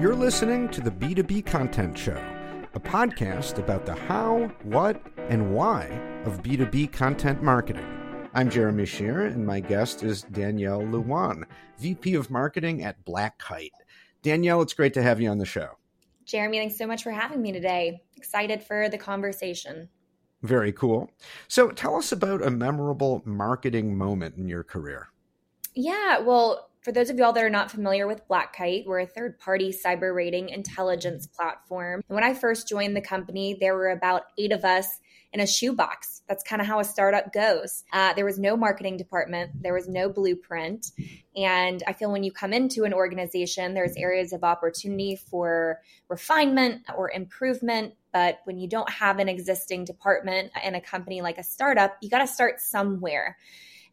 You're listening to the B2B Content Show, a podcast about the how, what, and why of B2B content marketing. I'm Jeremy Shere, and my guest is Danielle Lewan, VP of Marketing at Black Kite. Danielle, it's great to have you on the show. Jeremy, thanks so much for having me today. Excited for the conversation. Very cool. So, tell us about a memorable marketing moment in your career. Yeah, well, for those of y'all that are not familiar with Black Kite, we're a third party cyber rating intelligence platform. And when I first joined the company, there were about eight of us in a shoebox. That's kind of how a startup goes. Uh, there was no marketing department, there was no blueprint. And I feel when you come into an organization, there's areas of opportunity for refinement or improvement. But when you don't have an existing department in a company like a startup, you got to start somewhere.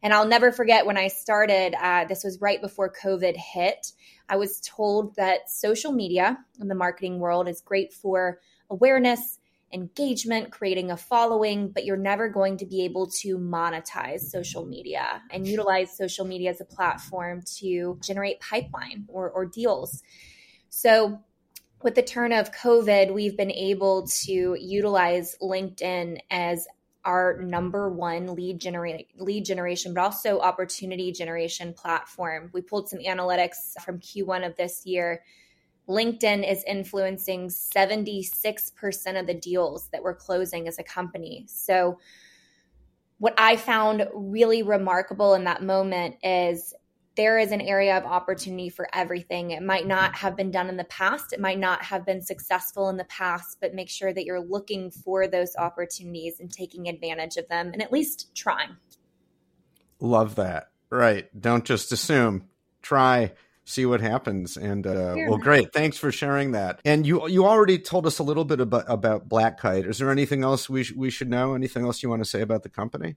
And I'll never forget when I started, uh, this was right before COVID hit. I was told that social media in the marketing world is great for awareness, engagement, creating a following, but you're never going to be able to monetize social media and utilize social media as a platform to generate pipeline or, or deals. So, with the turn of COVID, we've been able to utilize LinkedIn as our number one lead generate lead generation, but also opportunity generation platform. We pulled some analytics from Q1 of this year. LinkedIn is influencing 76% of the deals that we're closing as a company. So, what I found really remarkable in that moment is there is an area of opportunity for everything. It might not have been done in the past, it might not have been successful in the past, but make sure that you're looking for those opportunities and taking advantage of them and at least trying. Love that. Right. Don't just assume, try see what happens. And uh, well, great. Thanks for sharing that. And you you already told us a little bit about about Black Kite. Is there anything else we sh- we should know? Anything else you want to say about the company?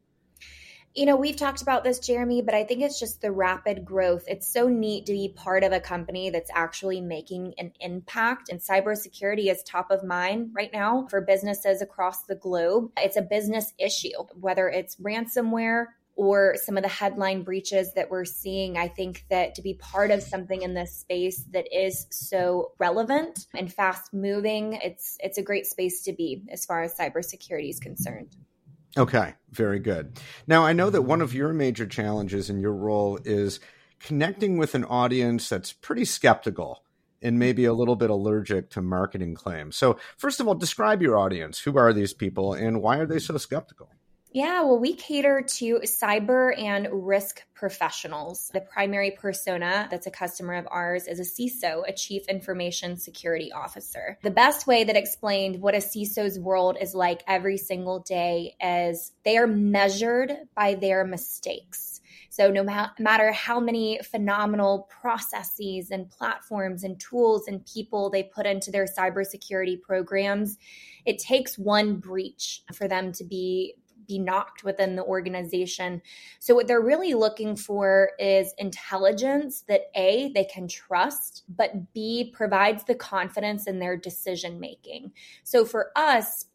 You know, we've talked about this, Jeremy, but I think it's just the rapid growth. It's so neat to be part of a company that's actually making an impact. And cybersecurity is top of mind right now for businesses across the globe. It's a business issue, whether it's ransomware or some of the headline breaches that we're seeing. I think that to be part of something in this space that is so relevant and fast moving, it's it's a great space to be as far as cybersecurity is concerned. Okay, very good. Now, I know that one of your major challenges in your role is connecting with an audience that's pretty skeptical and maybe a little bit allergic to marketing claims. So, first of all, describe your audience. Who are these people and why are they so skeptical? Yeah, well, we cater to cyber and risk professionals. The primary persona that's a customer of ours is a CISO, a Chief Information Security Officer. The best way that explained what a CISO's world is like every single day is they are measured by their mistakes. So, no ma- matter how many phenomenal processes and platforms and tools and people they put into their cybersecurity programs, it takes one breach for them to be be knocked within the organization. So, what they're really looking for is intelligence that A, they can trust, but B, provides the confidence in their decision making. So, for us,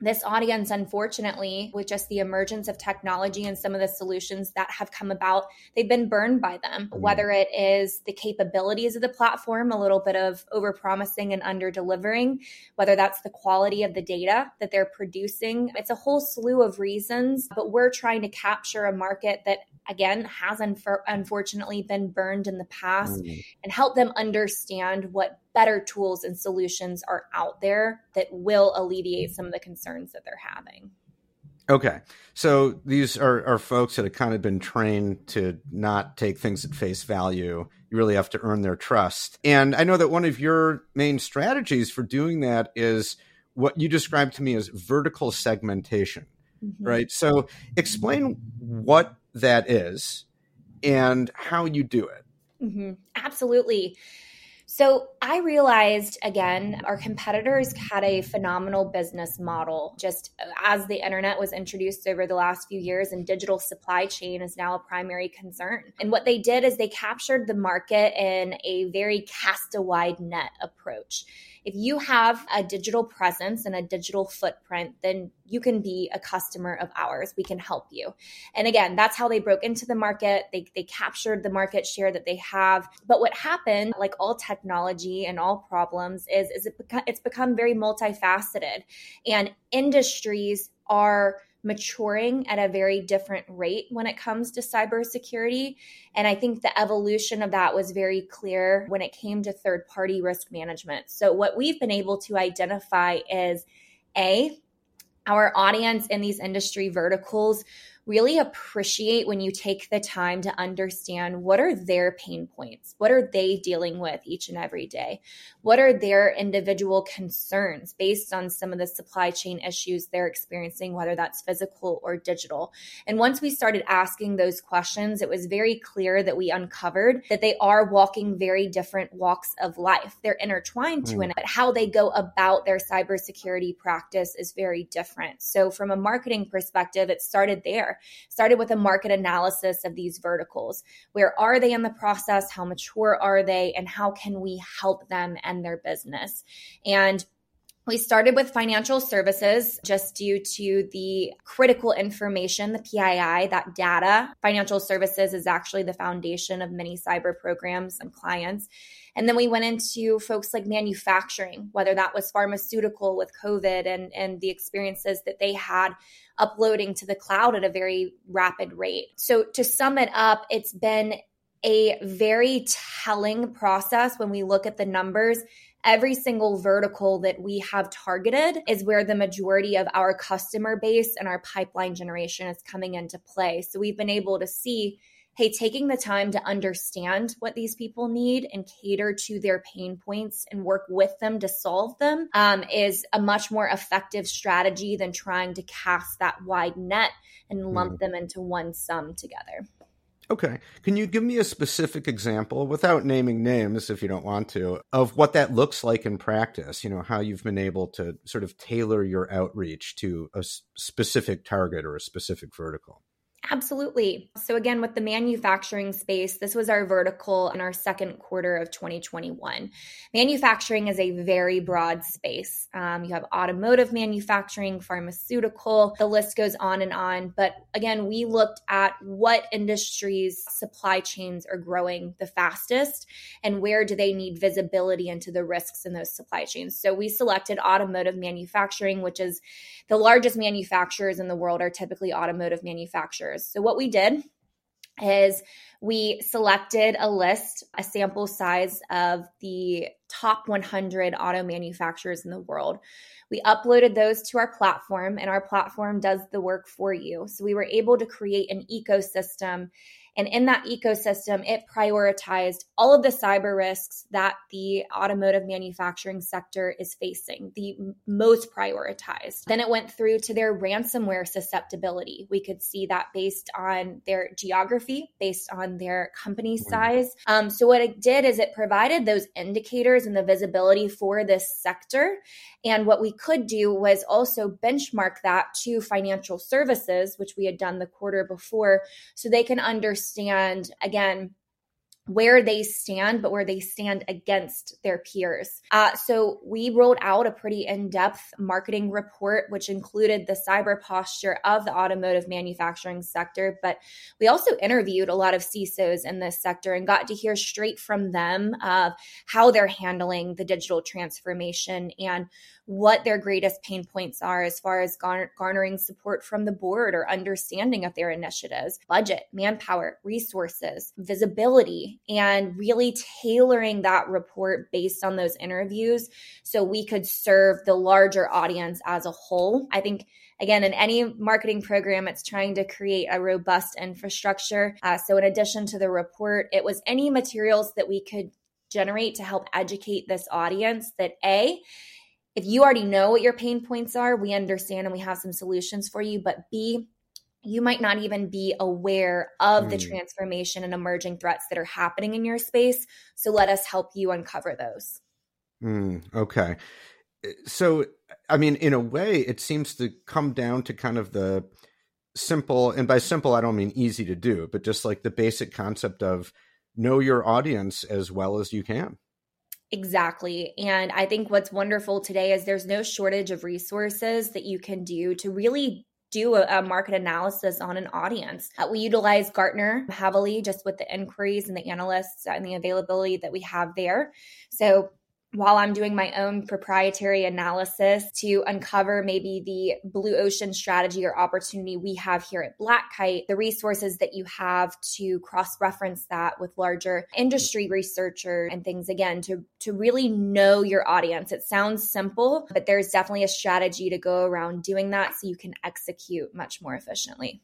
this audience, unfortunately, with just the emergence of technology and some of the solutions that have come about, they've been burned by them. Mm. Whether it is the capabilities of the platform, a little bit of over promising and under delivering, whether that's the quality of the data that they're producing, it's a whole slew of reasons. But we're trying to capture a market that again has unfortunately been burned in the past mm. and help them understand what better tools and solutions are out there that will alleviate some of the concerns that they're having. Okay. So these are, are folks that have kind of been trained to not take things at face value. You really have to earn their trust. And I know that one of your main strategies for doing that is what you described to me as vertical segmentation, mm-hmm. right? So explain what that is and how you do it. Mm-hmm. Absolutely. So I realized again, our competitors had a phenomenal business model just as the internet was introduced over the last few years and digital supply chain is now a primary concern. And what they did is they captured the market in a very cast a wide net approach. If you have a digital presence and a digital footprint, then you can be a customer of ours. We can help you. And again, that's how they broke into the market. They, they captured the market share that they have. But what happened, like all technology and all problems, is, is it beca- it's become very multifaceted. And industries are maturing at a very different rate when it comes to cybersecurity. And I think the evolution of that was very clear when it came to third party risk management. So, what we've been able to identify is A, our audience in these industry verticals really appreciate when you take the time to understand what are their pain points what are they dealing with each and every day? What are their individual concerns based on some of the supply chain issues they're experiencing whether that's physical or digital? And once we started asking those questions it was very clear that we uncovered that they are walking very different walks of life. They're intertwined mm. to it but how they go about their cybersecurity practice is very different. So from a marketing perspective it started there Started with a market analysis of these verticals. Where are they in the process? How mature are they? And how can we help them and their business? And we started with financial services just due to the critical information, the PII, that data. Financial services is actually the foundation of many cyber programs and clients. And then we went into folks like manufacturing, whether that was pharmaceutical with COVID and, and the experiences that they had uploading to the cloud at a very rapid rate. So to sum it up, it's been a very telling process when we look at the numbers every single vertical that we have targeted is where the majority of our customer base and our pipeline generation is coming into play. So we've been able to see hey, taking the time to understand what these people need and cater to their pain points and work with them to solve them um, is a much more effective strategy than trying to cast that wide net and lump mm. them into one sum together. Okay. Can you give me a specific example without naming names if you don't want to of what that looks like in practice? You know, how you've been able to sort of tailor your outreach to a specific target or a specific vertical? Absolutely. So, again, with the manufacturing space, this was our vertical in our second quarter of 2021. Manufacturing is a very broad space. Um, you have automotive manufacturing, pharmaceutical, the list goes on and on. But again, we looked at what industries' supply chains are growing the fastest and where do they need visibility into the risks in those supply chains. So, we selected automotive manufacturing, which is the largest manufacturers in the world are typically automotive manufacturers. So, what we did is we selected a list, a sample size of the top 100 auto manufacturers in the world. We uploaded those to our platform, and our platform does the work for you. So we were able to create an ecosystem and in that ecosystem, it prioritized all of the cyber risks that the automotive manufacturing sector is facing, the most prioritized. Then it went through to their ransomware susceptibility. We could see that based on their geography, based on their company size. Um, so, what it did is it provided those indicators and the visibility for this sector. And what we could do was also benchmark that to financial services, which we had done the quarter before, so they can understand, again, where they stand, but where they stand against their peers. Uh, so we rolled out a pretty in depth marketing report, which included the cyber posture of the automotive manufacturing sector. But we also interviewed a lot of CISOs in this sector and got to hear straight from them of how they're handling the digital transformation and what their greatest pain points are as far as garnering support from the board or understanding of their initiatives, budget, manpower, resources, visibility, and really tailoring that report based on those interviews so we could serve the larger audience as a whole. I think again in any marketing program it's trying to create a robust infrastructure uh, so in addition to the report it was any materials that we could generate to help educate this audience that a if you already know what your pain points are, we understand and we have some solutions for you. But B, you might not even be aware of mm. the hmm. transformation and emerging threats that are happening in your space. So let us help you uncover those. Mm, okay. So, I mean, in a way, it seems to come down to kind of the simple, and by simple, I don't mean easy to do, but just like the basic concept of know your audience as well as you can. Exactly. And I think what's wonderful today is there's no shortage of resources that you can do to really do a, a, market analysis on an audience. Uh, we utilize Gartner heavily just with the inquiries and the analysts and the availability that we have there. So while I'm doing my own proprietary analysis to uncover maybe the blue ocean strategy or opportunity we have here at Black Kite, the resources that you have to cross reference that with larger industry researchers and things again to, to really know your audience. It sounds simple, but there's definitely a strategy to go around doing that so you can execute much more efficiently.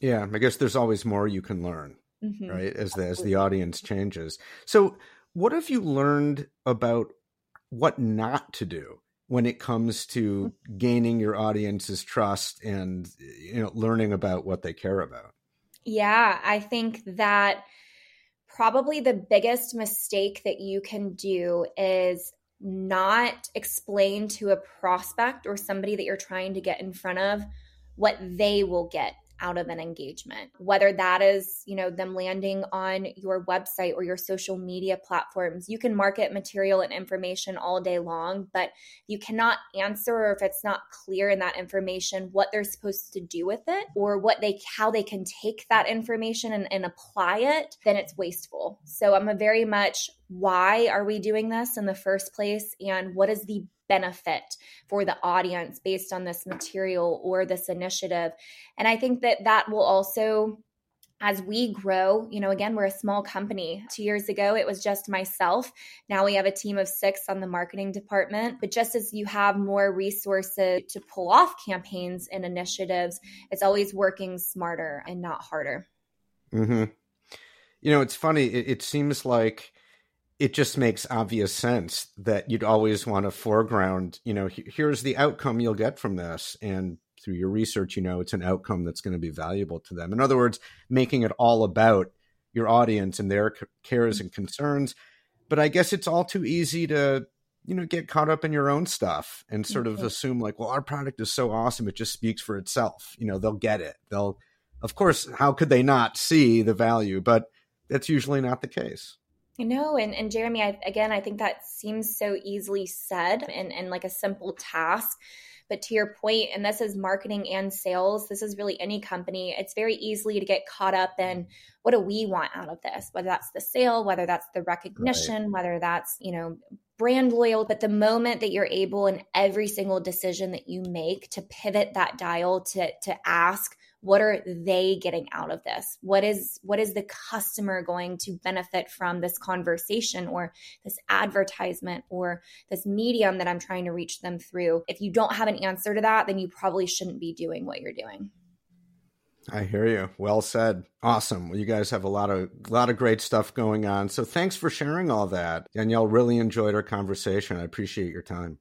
Yeah, I guess there's always more you can learn. Mm-hmm. Right as the as the audience changes. So what have you learned about what not to do when it comes to gaining your audience's trust and you know learning about what they care about? Yeah, I think that probably the biggest mistake that you can do is not explain to a prospect or somebody that you're trying to get in front of what they will get out of an engagement whether that is you know them landing on your website or your social media platforms. You can market material and information all day long but you cannot answer or if it's not clear in that information what they're supposed to do with it or what they how they can take that information and, and apply it then it's wasteful. So i'm a very much why are we doing this in the first place and what is the benefit for the audience based on this material or this initiative. And I think that that will also as we grow, you know, again, we're a small company. Two years ago, it was just myself. Now we have a team of six on the marketing department. But just as you have more resources to pull off campaigns and initiatives, it's always working smarter and not harder. Mm-hmm. You know, it's funny. It, it seems like it just makes obvious sense that you'd always want to foreground, you know, here's the outcome you'll get from this. And through your research, you know, it's an outcome that's going to be valuable to them. In other words, making it all about your audience and their cares and concerns. But I guess it's all too easy to, you know, get caught up in your own stuff and mm, sort of assume like, well, our product is so awesome. It just speaks for itself. You know, they'll get it. They'll, of course, how could they not see the value? But that's usually not the case. No, and, and Jeremy, I, again, I think that seems so easily said and, and like a simple task. But to your point, and this is marketing and sales, this is really any company, it's very easily to get caught up in what do we want out of this, whether that's the sale, whether that's the recognition, right. whether that's, you know, brand loyal. But the moment that you're able in every single decision that you make to pivot that dial to to ask, what are they getting out of this what is what is the customer going to benefit from this conversation or this advertisement or this medium that i'm trying to reach them through if you don't have an answer to that then you probably shouldn't be doing what you're doing I hear you. Well said. Awesome. Well, you guys have a lot of a lot of great stuff going on. So thanks for sharing all that. Danielle really enjoyed our conversation. I appreciate your time.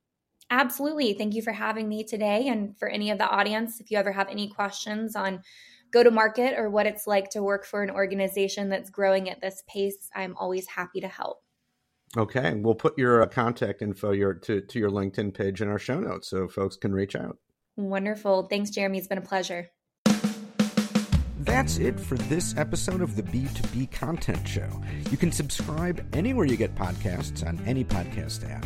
Absolutely. Thank you for having me today. And for any of the audience, if you ever have any questions on go to market or what it's like to work for an organization that's growing at this pace, I'm always happy to help. Okay. We'll put your uh, contact info your, to, to your LinkedIn page in our show notes so folks can reach out. Wonderful. Thanks, Jeremy. It's been a pleasure. That's it for this episode of the B2B Content Show. You can subscribe anywhere you get podcasts on any podcast app.